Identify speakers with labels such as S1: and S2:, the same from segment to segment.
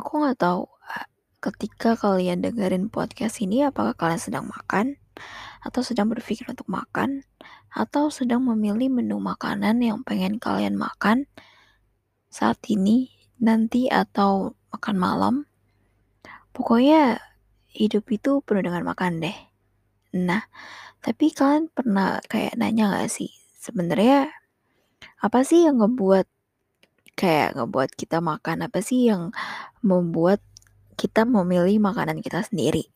S1: Aku nggak tahu eh, ketika kalian dengerin podcast ini apakah kalian sedang makan atau sedang berpikir untuk makan atau sedang memilih menu makanan yang pengen kalian makan saat ini, nanti atau makan malam. Pokoknya hidup itu penuh dengan makan deh. Nah, tapi kalian pernah kayak nanya gak sih sebenarnya apa sih yang ngebuat kayak ngebuat kita makan apa sih yang membuat kita memilih makanan kita sendiri?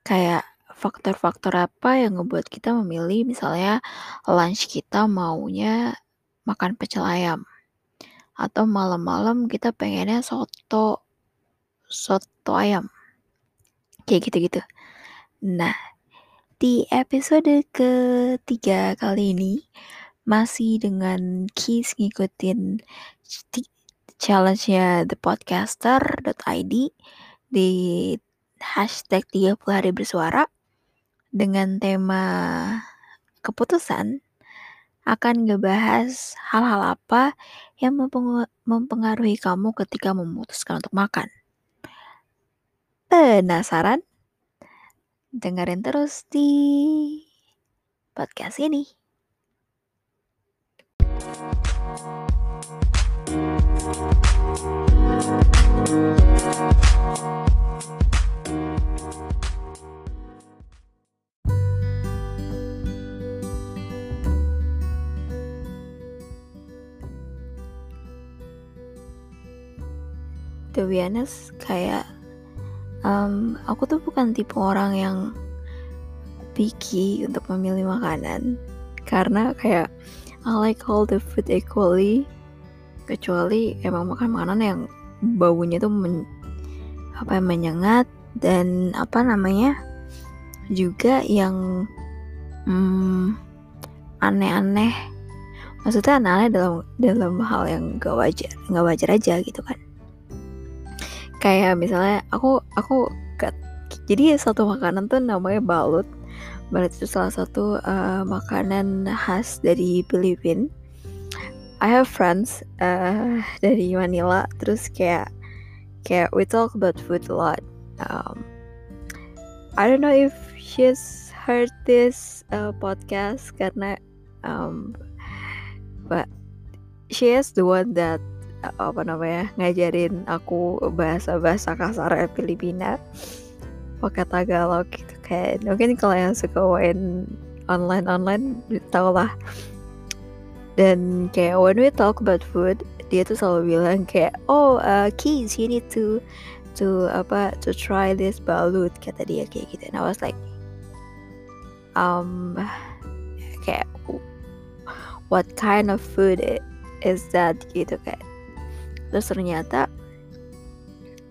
S1: Kayak faktor-faktor apa yang ngebuat kita memilih? Misalnya lunch kita maunya makan pecel ayam. Atau malam-malam kita pengennya soto soto ayam. Kayak gitu-gitu. Nah di episode ketiga kali ini masih dengan Keys ngikutin challenge-nya thepodcaster.id di hashtag 30 hari bersuara dengan tema keputusan akan ngebahas hal-hal apa yang mempengaruhi kamu ketika memutuskan untuk makan. Penasaran? Dengerin terus di podcast ini. To be honest, kayak um, aku tuh bukan tipe orang yang picky untuk memilih makanan. Karena kayak I like all the food equally kecuali emang makan makanan yang baunya tuh men, apa yang menyengat dan apa namanya juga yang hmm, aneh-aneh. Maksudnya aneh-aneh dalam dalam hal yang gak wajar gak wajar aja gitu kan. Kayak misalnya aku aku gak, jadi satu makanan tuh namanya balut. Barat itu salah satu uh, makanan khas dari Filipina. I have friends uh, dari Manila, terus kayak kayak we talk about food a lot. Um, I don't know if she's heard this uh, podcast karena um, but she is the one that uh, apa namanya ngajarin aku bahasa bahasa kasar Filipina. Pakai Tagalog gitu kan. Mungkin kalau yang suka main online online tau lah dan kayak when we talk about food dia tuh selalu bilang kayak oh uh, kids you need to to apa to try this balut kata dia kayak gitu. And I was like um kayak what kind of food is that? Gitu kan. Terus ternyata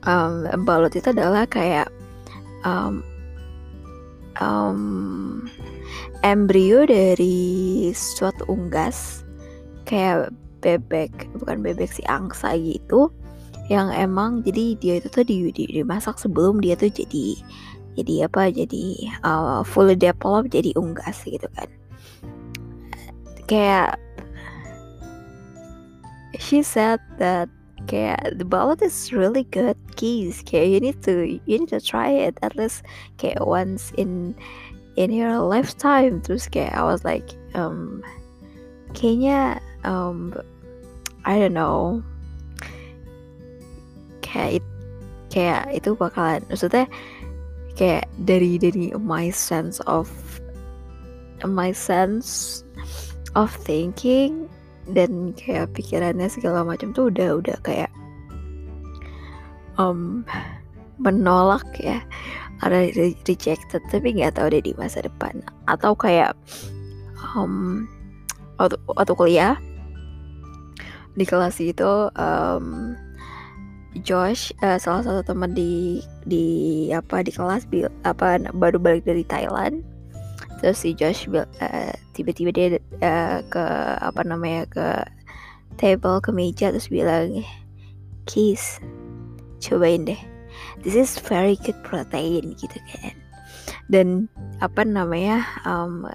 S1: um, balut itu adalah kayak um, um, embrio dari suatu unggas kayak bebek bukan bebek si angsa gitu. Yang emang jadi dia itu tuh di, di, dimasak sebelum dia tuh jadi jadi apa jadi uh, fully develop jadi unggas gitu kan. Kayak she said that kayak the ballot is really good keys kayak you need to you need to try it at least kayak once in in your lifetime. Terus kayak I was like um kayaknya um I don't know. Kayak kayak itu bakalan maksudnya kayak dari dari my sense of my sense of thinking dan kayak pikirannya segala macam tuh udah udah kayak um, menolak ya. Ada rejected tapi nggak tahu deh di masa depan. Atau kayak um, waktu, waktu kuliah di kelas itu um, Josh uh, salah satu teman di di apa di kelas bil, apa baru balik dari Thailand. Terus si Josh uh, tiba-tiba dia uh, ke apa namanya ke table ke meja terus bilang Kiss cobain deh. This is very good protein gitu kan. Dan apa namanya um,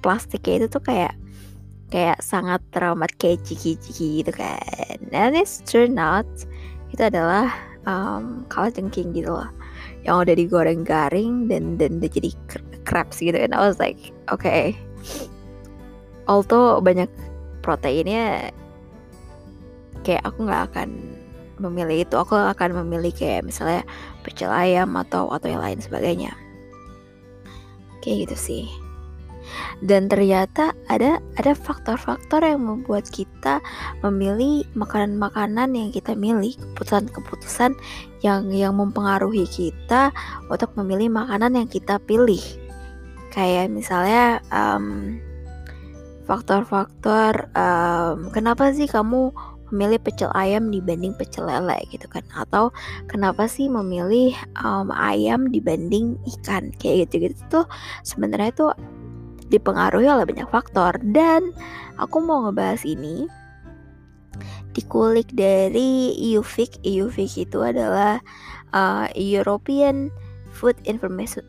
S1: plastiknya itu tuh kayak kayak sangat teramat kayak ciki-ciki gitu kan. And it's turned out itu adalah um, kalajengking gitu loh. Yang udah digoreng garing dan dan udah jadi crepes gitu and I was like okay. although banyak proteinnya kayak aku nggak akan memilih itu. Aku akan memilih kayak misalnya pecel ayam atau atau yang lain sebagainya. Kayak gitu sih dan ternyata ada ada faktor-faktor yang membuat kita memilih makanan-makanan yang kita milih keputusan-keputusan yang yang mempengaruhi kita untuk memilih makanan yang kita pilih. Kayak misalnya um, faktor-faktor um, kenapa sih kamu memilih pecel ayam dibanding pecel lele gitu kan? Atau kenapa sih memilih um, ayam dibanding ikan? Kayak gitu gitu tuh sebenarnya tuh dipengaruhi oleh banyak faktor. Dan aku mau ngebahas ini dikulik dari EUFIC EUFIC itu adalah uh, European Food Information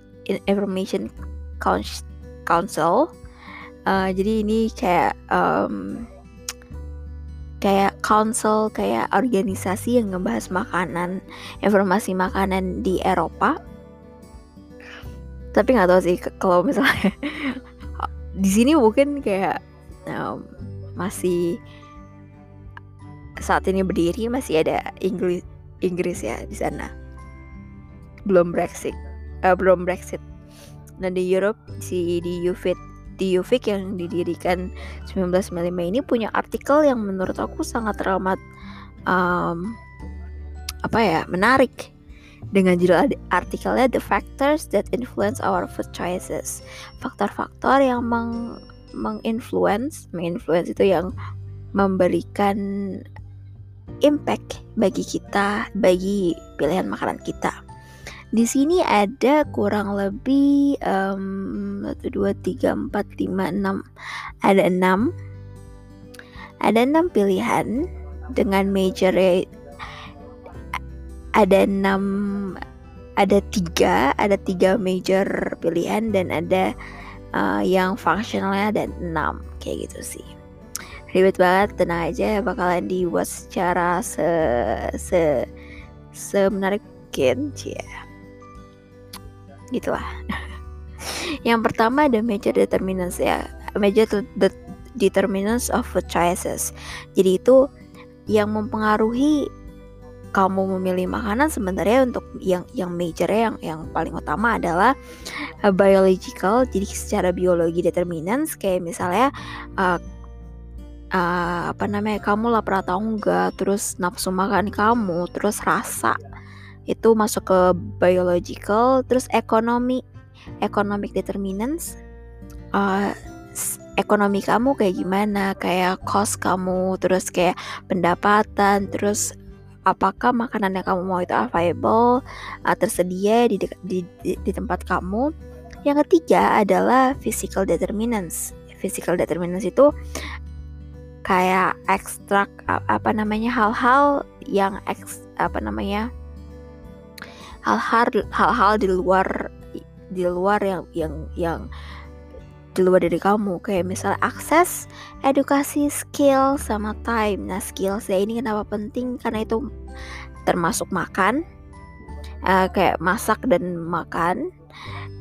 S1: Information Council. Uh, jadi ini kayak um, kayak council kayak organisasi yang ngebahas makanan informasi makanan di Eropa. Tapi nggak tahu sih kalau misalnya di sini mungkin kayak um, masih saat ini berdiri masih ada Inggris Inggris ya di sana. Belum Brexit uh, belum Brexit. Nah di Europe si di UFIT di UFIC yang didirikan 1995 ini punya artikel yang menurut aku sangat teramat um, apa ya menarik dengan judul artikelnya The Factors That Influence Our Food Choices. Faktor-faktor yang meng menginfluence, menginfluence itu yang memberikan impact bagi kita, bagi pilihan makanan kita. Di sini ada kurang lebih um, 1, 2, 3, 4, 5, 6 Ada 6 Ada 6 pilihan Dengan major ada enam ada tiga ada tiga major pilihan dan ada uh, yang functionalnya ada enam kayak gitu sih. Ribet banget tenang aja bakalan dibuat secara se se semenarik mungkin ya gitulah. Yang pertama ada major determinants ya major determinants of choices. Jadi itu yang mempengaruhi kamu memilih makanan sebenarnya untuk yang yang major yang yang paling utama adalah uh, biological. Jadi secara biologi determinants kayak misalnya uh, uh, apa namanya kamu lapar atau enggak terus nafsu makan kamu terus rasa itu masuk ke biological. Terus ekonomi economic determinants uh, ekonomi kamu kayak gimana? Kayak cost kamu terus kayak pendapatan terus apakah makanan yang kamu mau itu available uh, tersedia di, di, di, di tempat kamu? Yang ketiga adalah physical determinants. Physical determinants itu kayak ekstrak apa namanya hal-hal yang eks, apa namanya hal-hal hal-hal di luar di luar yang yang yang di luar dari kamu. Kayak misal akses edukasi skill sama time. Nah skill saya ini kenapa penting? Karena itu termasuk makan. Uh, kayak masak dan makan.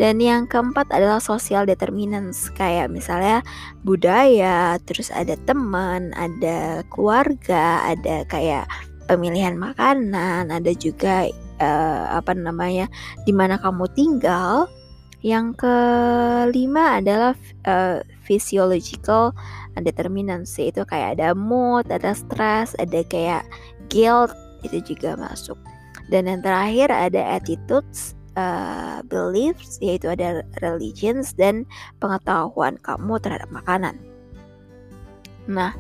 S1: Dan yang keempat adalah social determinants. Kayak misalnya budaya terus ada teman ada keluarga ada kayak pemilihan makanan ada juga uh, apa namanya di mana kamu tinggal yang kelima adalah uh, physiological determinants itu kayak ada mood, ada stress, ada kayak guilt itu juga masuk. Dan yang terakhir ada attitudes, uh, beliefs yaitu ada religions dan pengetahuan kamu terhadap makanan. Nah,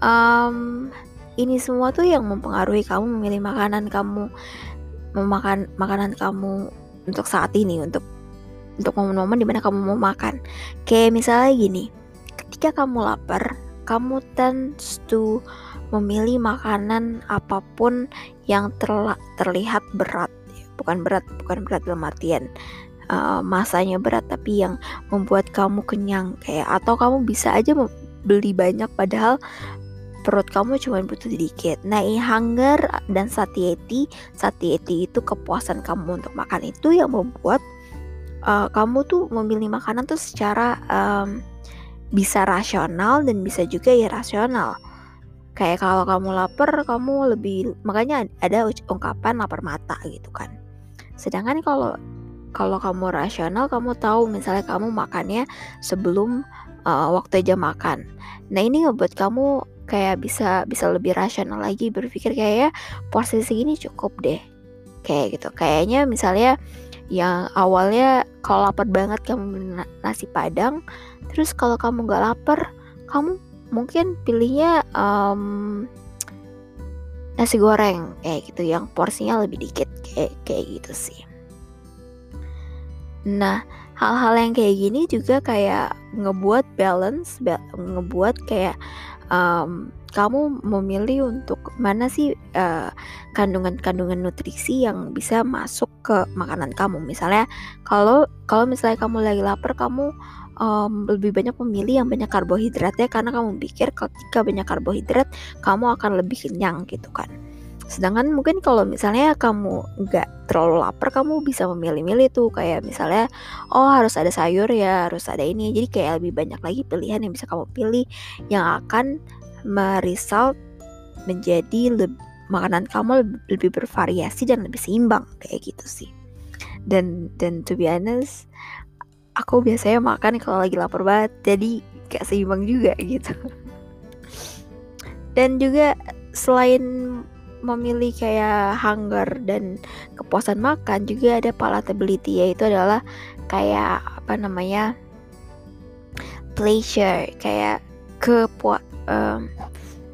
S1: um, ini semua tuh yang mempengaruhi kamu memilih makanan kamu, memakan makanan kamu untuk saat ini untuk untuk momen-momen di mana kamu mau makan. Kayak misalnya gini, ketika kamu lapar, kamu tends to memilih makanan apa pun yang terla terlihat berat. Bukan berat, bukan berat dalam artian uh, masanya berat, tapi yang membuat kamu kenyang. Kayak atau kamu bisa aja beli banyak padahal perut kamu cuma butuh sedikit. Nah, hunger dan satiety, satiety itu kepuasan kamu untuk makan itu yang membuat uh, kamu tuh memilih makanan tuh secara um, bisa rasional dan bisa juga irasional. Kayak kalau kamu lapar, kamu lebih makanya ada ungkapan lapar mata gitu kan. Sedangkan kalau kalau kamu rasional, kamu tahu misalnya kamu makannya sebelum uh, waktu jam makan. Nah ini ngebuat kamu kayak bisa bisa lebih rasional lagi berpikir kayak ya porsi segini cukup deh kayak gitu kayaknya misalnya yang awalnya kalau lapar banget kamu nasi padang terus kalau kamu nggak lapar kamu mungkin pilihnya um, nasi goreng kayak gitu yang porsinya lebih dikit kayak kayak gitu sih. Nah hal-hal yang kayak gini juga kayak ngebuat balance ngebuat kayak um, kamu memilih untuk mana sih kandungan kandungan-kandungan nutrisi yang bisa masuk ke makanan kamu. Misalnya kalau kalau misalnya kamu lagi lapar, kamu um, lebih banyak memilih yang banyak karbohidratnya karena kamu pikir ketika banyak karbohidrat kamu akan lebih kenyang gitu kan. Sedangkan mungkin kalau misalnya kamu nggak terlalu lapar, kamu bisa memilih-milih tuh kayak misalnya, oh harus ada sayur ya, harus ada ini. Jadi kayak lebih banyak lagi pilihan yang bisa kamu pilih yang akan meresult menjadi lebih, makanan kamu lebih, bervariasi dan lebih seimbang kayak gitu sih. Dan dan to be honest, aku biasanya makan kalau lagi lapar banget, jadi kayak seimbang juga gitu. Dan juga selain memilih kayak hunger dan kepuasan makan juga ada palatability yaitu adalah kayak apa namanya pleasure kayak kepuas um,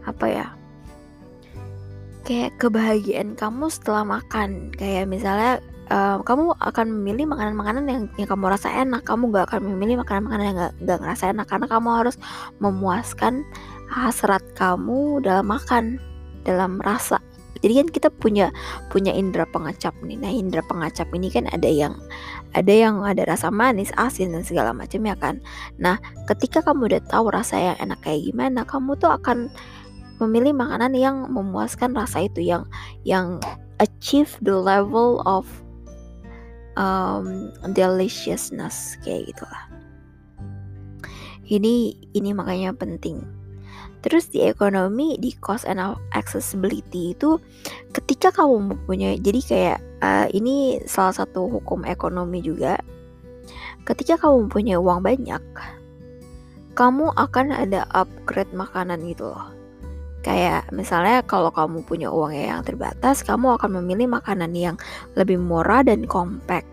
S1: apa ya kayak kebahagiaan kamu setelah makan. Kayak misalnya um, kamu akan memilih makanan-makanan yang yang kamu rasa enak. Kamu gak akan memilih makanan-makanan yang gak, ngerasa enak. Karena kamu harus memuaskan hasrat kamu dalam makan dalam rasa jadi kan kita punya punya indera pengacap nih. Nah indera pengacap ini kan ada yang ada yang ada rasa manis asin dan segala macam ya kan? Nah ketika kamu udah tahu rasa yang enak kayak gimana kamu tuh akan memilih makanan yang memuaskan rasa itu yang yang achieve the level of um, deliciousness kayak gitulah. Ini ini makanya penting Terus di ekonomi, di cost and accessibility itu ketika kamu mempunyai jadi kayak uh, ini salah satu hukum ekonomi juga. Ketika kamu mempunyai uang banyak, kamu akan ada upgrade makanan gitu loh. Kayak misalnya kalau kamu punya uang yang terbatas, kamu akan memilih makanan yang lebih murah dan compact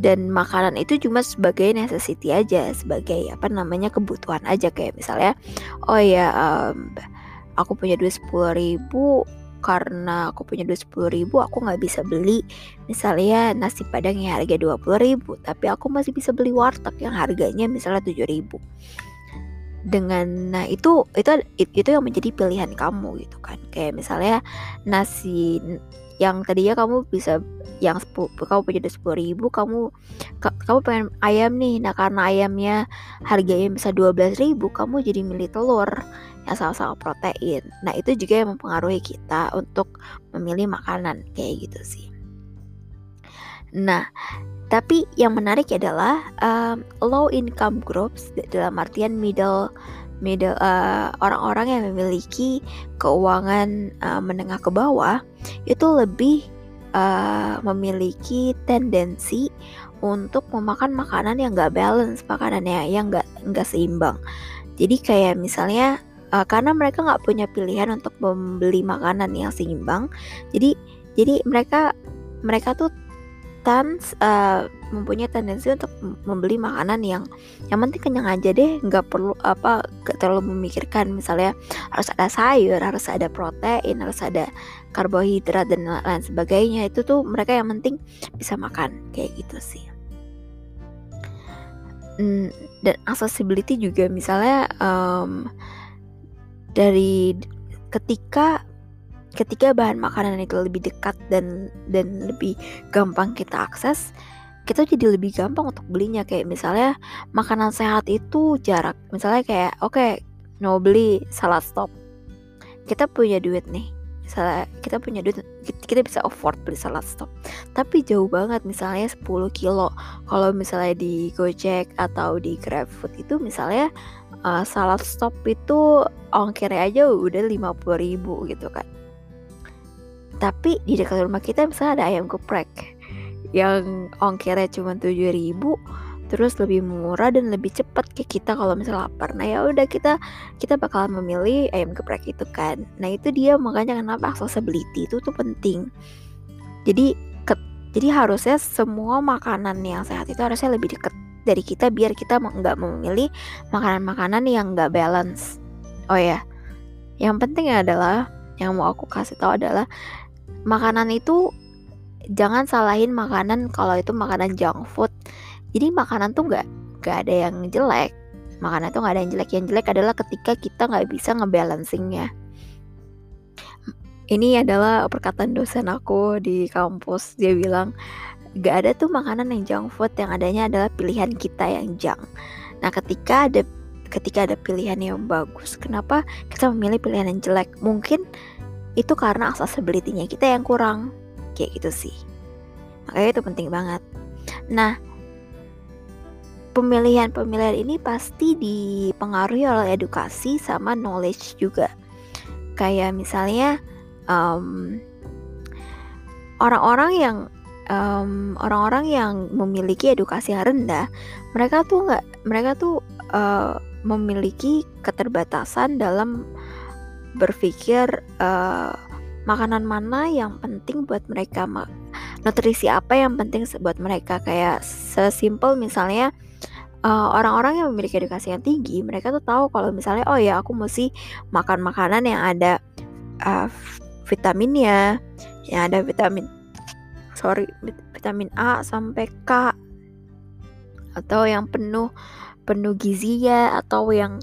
S1: dan makanan itu cuma sebagai necessity aja sebagai apa namanya kebutuhan aja. Kayak misalnya oh ya um, aku punya duit sepuluh ribu karena aku punya duit sepuluh ribu aku nggak bisa beli misalnya nasi padang yang harga dua puluh ribu tapi aku masih bisa beli warteg yang harganya misalnya tujuh ribu. Dengan nah itu itu itu yang menjadi pilihan kamu gitu kan. Kayak misalnya nasi yang tadinya kamu bisa yang 10, kamu punya sepuluh ribu kamu kamu pengen ayam nih. Nah karena ayamnya harganya bisa dua belas ribu kamu jadi milih telur yang sama-sama protein. Nah itu juga yang mempengaruhi kita untuk memilih makanan kayak gitu sih. Nah tapi yang menarik adalah um, low income groups dalam artian middle middle uh, orang-orang yang memiliki keuangan uh, menengah ke bawah itu lebih uh, memiliki tendensi untuk memakan makanan yang gak balance makanannya yang gak nggak seimbang. Jadi kayak misalnya uh, karena mereka nggak punya pilihan untuk membeli makanan yang seimbang jadi jadi mereka mereka tuh tans uh, mempunyai tendensi untuk membeli makanan yang yang penting kenyang aja deh nggak perlu apa gak terlalu memikirkan. Misalnya harus ada sayur harus ada protein harus ada karbohidrat dan lain sebagainya. Itu tuh mereka yang penting bisa makan kayak gitu sih. Hmm, dan accessibility juga misalnya um, dari ketika ketika bahan makanan itu lebih dekat dan dan lebih gampang kita akses kita jadi lebih gampang untuk belinya. Kayak misalnya makanan sehat itu jarak misalnya kayak oke okay, mau beli salad stop. Kita punya duit nih misalnya kita punya duit kita bisa afford beli salad stop. Tapi jauh banget misalnya 10 kilo. Kalau misalnya di Gojek atau di GrabFood itu misalnya uh, salad stop itu ongkirnya aja udah 50 ribu gitu kan tapi di dekat rumah kita misalnya ada ayam geprek yang ongkirnya cuma 7 ribu terus lebih murah dan lebih cepat ke kita kalau misalnya lapar. Nah ya udah kita kita bakalan memilih ayam geprek itu kan. Nah itu dia makanya kenapa accessibility itu tuh penting. Jadi ke, jadi harusnya semua makanan yang sehat itu harusnya lebih dekat dari kita biar kita nggak memilih makanan-makanan yang nggak balance. Oh ya, yang penting adalah yang mau aku kasih tahu adalah makanan itu jangan salahin makanan kalau itu makanan junk food. Jadi makanan tuh nggak nggak ada yang jelek. Makanan tuh nggak ada yang jelek. Yang jelek adalah ketika kita nggak bisa ngebalancingnya. Ini adalah perkataan dosen aku di kampus. Dia bilang gak ada tuh makanan yang junk food. Yang adanya adalah pilihan kita yang junk. Nah ketika ada ketika ada pilihan yang bagus kenapa kita memilih pilihan yang jelek? Mungkin itu karena accessibility-nya kita yang kurang. Kayak gitu sih. Makanya itu penting banget. Nah pemilihan-pemilihan ini pasti dipengaruhi oleh edukasi sama knowledge juga. Kayak misalnya orang orang-orang yang orang orang-orang yang memiliki edukasi rendah, mereka tuh nggak, mereka tuh uh, memiliki keterbatasan dalam berpikir uh, makanan mana yang penting buat mereka, nutrisi apa yang penting buat mereka. Kayak sesimpel misalnya eh, orang-orang yang memiliki edukasi yang tinggi, mereka tuh tahu kalau misalnya oh ya aku mesti makan makanan yang ada uh, vitaminnya, yang ada vitamin sorry vitamin A sampai K atau yang penuh penuh gizi ya atau yang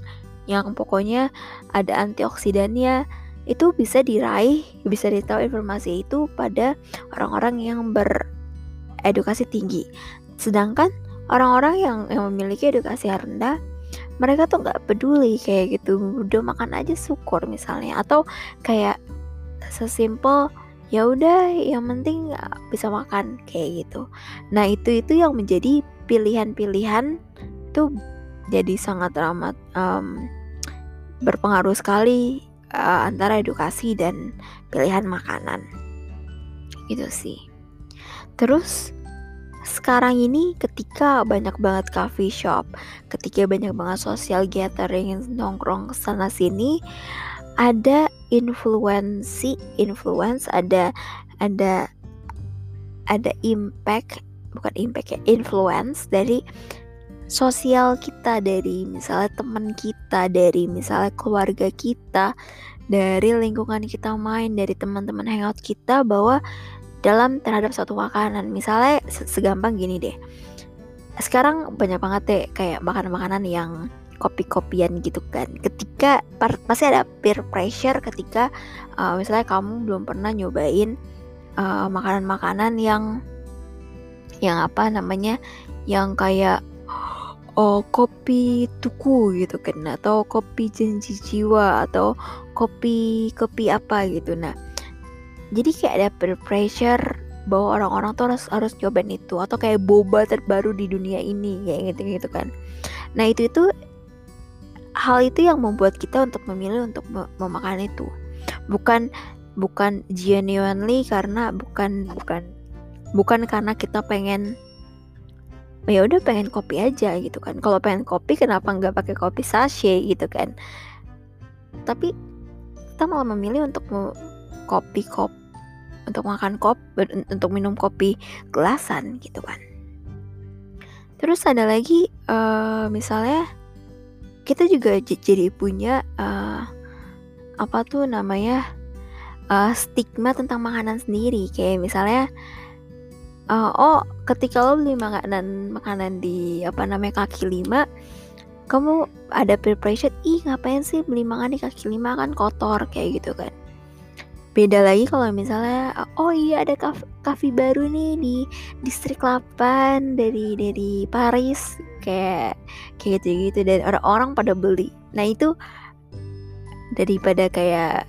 S1: yang pokoknya ada antioksidannya itu bisa diraih bisa ditahu informasi itu pada orang-orang yang beredukasi tinggi. Sedangkan orang-orang yang yang memiliki edukasi rendah mereka tuh nggak peduli kayak gitu udah makan aja syukur misalnya. Atau kayak sesimpel ya udah yang penting bisa makan kayak gitu. Nah itu itu yang menjadi pilihan-pilihan itu jadi sangat ramah um, berpengaruh sekali uh, antara edukasi dan pilihan makanan. Gitu sih. Terus sekarang ini ketika banyak banget coffee shop, ketika banyak banget social gathering nongkrong sana sini, ada influensi, influence, ada ada ada impact, bukan impact ya, influence dari sosial kita dari misalnya teman kita, dari misalnya keluarga kita, dari lingkungan kita main, dari teman-teman hangout kita bahwa dalam terhadap suatu makanan. Misalnya segampang gini deh. Sekarang banyak banget deh kayak makanan-makanan yang kopi-kopian gitu kan. Ketika pasti ada peer pressure ketika uh, misalnya kamu belum pernah nyobain makanan uh, makanan-makanan yang yang apa namanya yang kayak oh kopi tuku gitu kan atau kopi janji jiwa atau kopi kopi apa gitu nah. Jadi kayak ada peer pressure bahwa orang-orang tuh harus harus cobain itu atau kayak boba terbaru di dunia ini kayak gitu gitu kan. Nah itu itu hal itu yang membuat kita untuk memilih untuk memakan itu. Bukan bukan genuinely karena bukan bukan bukan karena kita pengen ya udah pengen kopi aja gitu kan. Kalau pengen kopi kenapa nggak pakai kopi sachet gitu kan. Tapi kita malah memilih untuk kopi kopi untuk makan kopi untuk minum kopi gelasan gitu kan. Terus ada lagi uh, misalnya kita juga jadi punya uh, apa tuh namanya uh, stigma tentang makanan sendiri. Kayak misalnya uh, oh ketika lo beli makanan makanan di apa namanya kaki lima kamu ada preparation ih ngapain sih beli makan di kaki lima? Kan kotor kayak gitu kan. Beda lagi kalau misalnya oh iya ada kafe baru nih di distrik 8 dari dari Paris kayak kayak gitu gitu dan orang-orang pada beli. Nah itu daripada kayak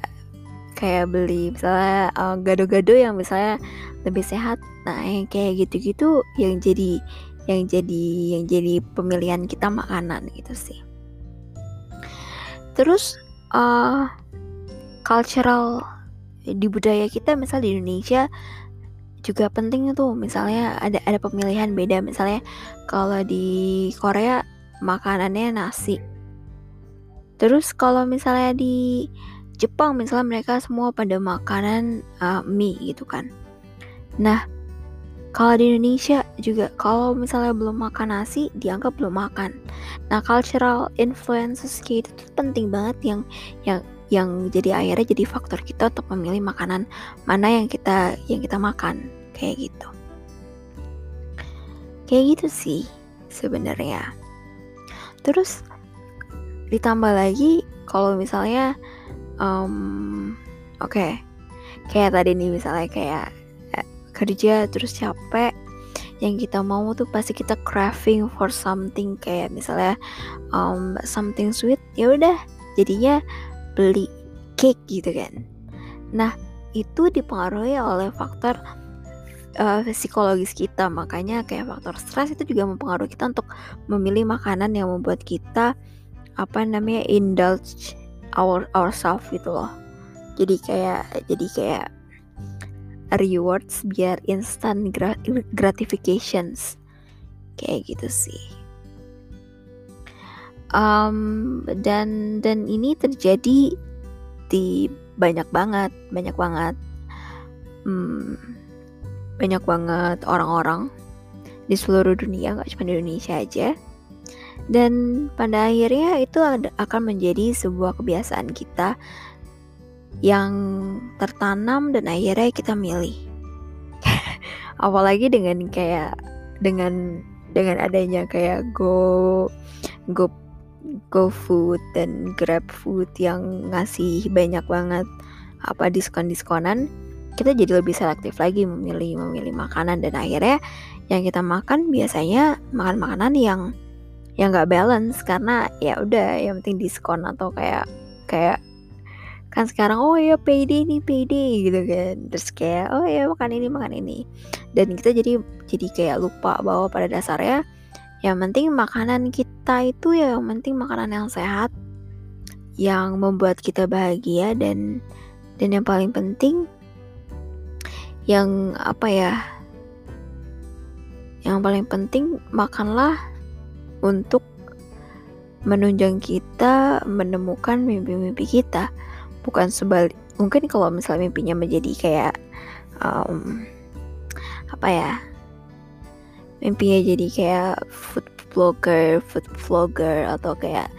S1: kayak beli misalnya gado gado-gado yang misalnya lebih sehat nah yang kayak gitu-gitu yang jadi yang jadi yang jadi pemilihan kita makanan gitu sih. Terus uh, cultural di budaya kita misal di Indonesia juga penting tuh. Misalnya ada ada pemilihan beda. Misalnya kalau di Korea makanannya nasi. Terus kalau misalnya di Jepang misalnya mereka semua pada makanan uh, mie gitu kan nah kalau di Indonesia juga kalau misalnya belum makan nasi dianggap belum makan. Nah, cultural influences itu tuh penting banget yang yang yang jadi akhirnya jadi faktor kita untuk memilih makanan mana yang kita yang kita makan kayak gitu. Kayak gitu sih sebenarnya. Terus ditambah lagi kalau misalnya um, oke. Okay, kayak tadi nih misalnya kayak kerja terus capek yang kita mau tuh pasti kita craving for something. Kayak misalnya um, something sweet ya udah jadinya beli cake gitu kan. Nah itu dipengaruhi oleh faktor uh, psikologis kita. Makanya kayak faktor stres itu juga mempengaruhi kita untuk memilih makanan yang membuat kita apa namanya indulge our ourselves gitu loh. Jadi kayak jadi kayak rewards biar instant gratifications. Kayak gitu sih. Um, dan dan ini terjadi di banyak banget banyak banget. Hmm, banyak banget orang-orang di seluruh dunia nggak cuma di Indonesia aja dan pada akhirnya itu akan menjadi sebuah kebiasaan kita yang tertanam dan akhirnya kita milih. Apalagi dengan kayak dengan dengan adanya kayak go go go food dan grab food yang ngasih banyak banget apa diskon-diskonan kita jadi lebih selektif lagi memilih memilih makanan dan akhirnya yang kita makan biasanya makan makanan yang yang nggak balance karena ya udah yang penting diskon atau kayak kayak kan sekarang oh ya PD nih PD gitu kan. Terus kayak oh ya makan ini makan ini. Dan kita jadi jadi kayak lupa bahwa pada dasarnya yang penting makanan kita itu ya yang penting makanan yang sehat yang membuat kita bahagia dan dan yang paling penting yang apa ya yang paling penting makanlah untuk menunjang kita menemukan mimpi-mimpi kita. Bukan sebalik mungkin kalau misalnya mimpinya menjadi kayak um, apa ya? Mimpinya jadi kayak food blogger food vlogger atau kayak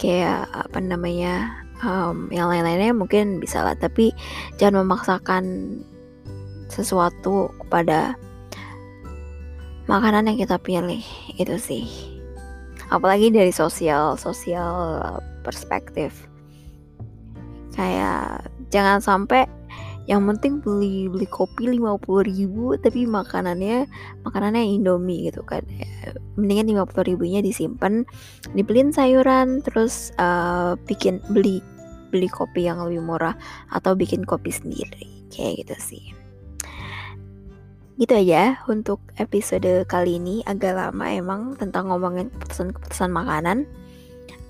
S1: kayak apa namanya um, yang lain-lainnya mungkin bisa lah. Tapi jangan memaksakan sesuatu kepada makanan yang kita pilih. Itu sih apalagi dari sosial sosial perspektif. Kayak jangan sampai yang penting beli beli kopi lima puluh ribu tapi makanannya makanannya Indomie gitu kan. Mendingan lima puluh ribunya disimpan dibeliin sayuran terus uh, bikin beli beli kopi yang lebih murah atau bikin kopi sendiri. Kayak gitu sih gitu aja untuk episode kali ini agak lama emang tentang ngomongin keputusan-keputusan makanan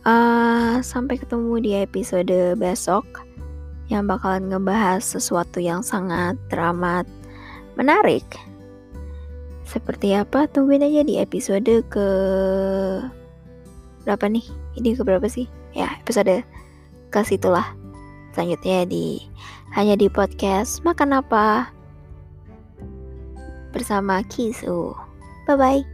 S1: Uh, sampai ketemu di episode besok yang bakalan ngebahas sesuatu yang sangat teramat menarik. Seperti apa? Tungguin aja di episode ke berapa nih? Ini ke berapa sih? Ya, episode ke situlah. Selanjutnya di hanya di podcast Makan Apa bersama Kisu. Bye bye.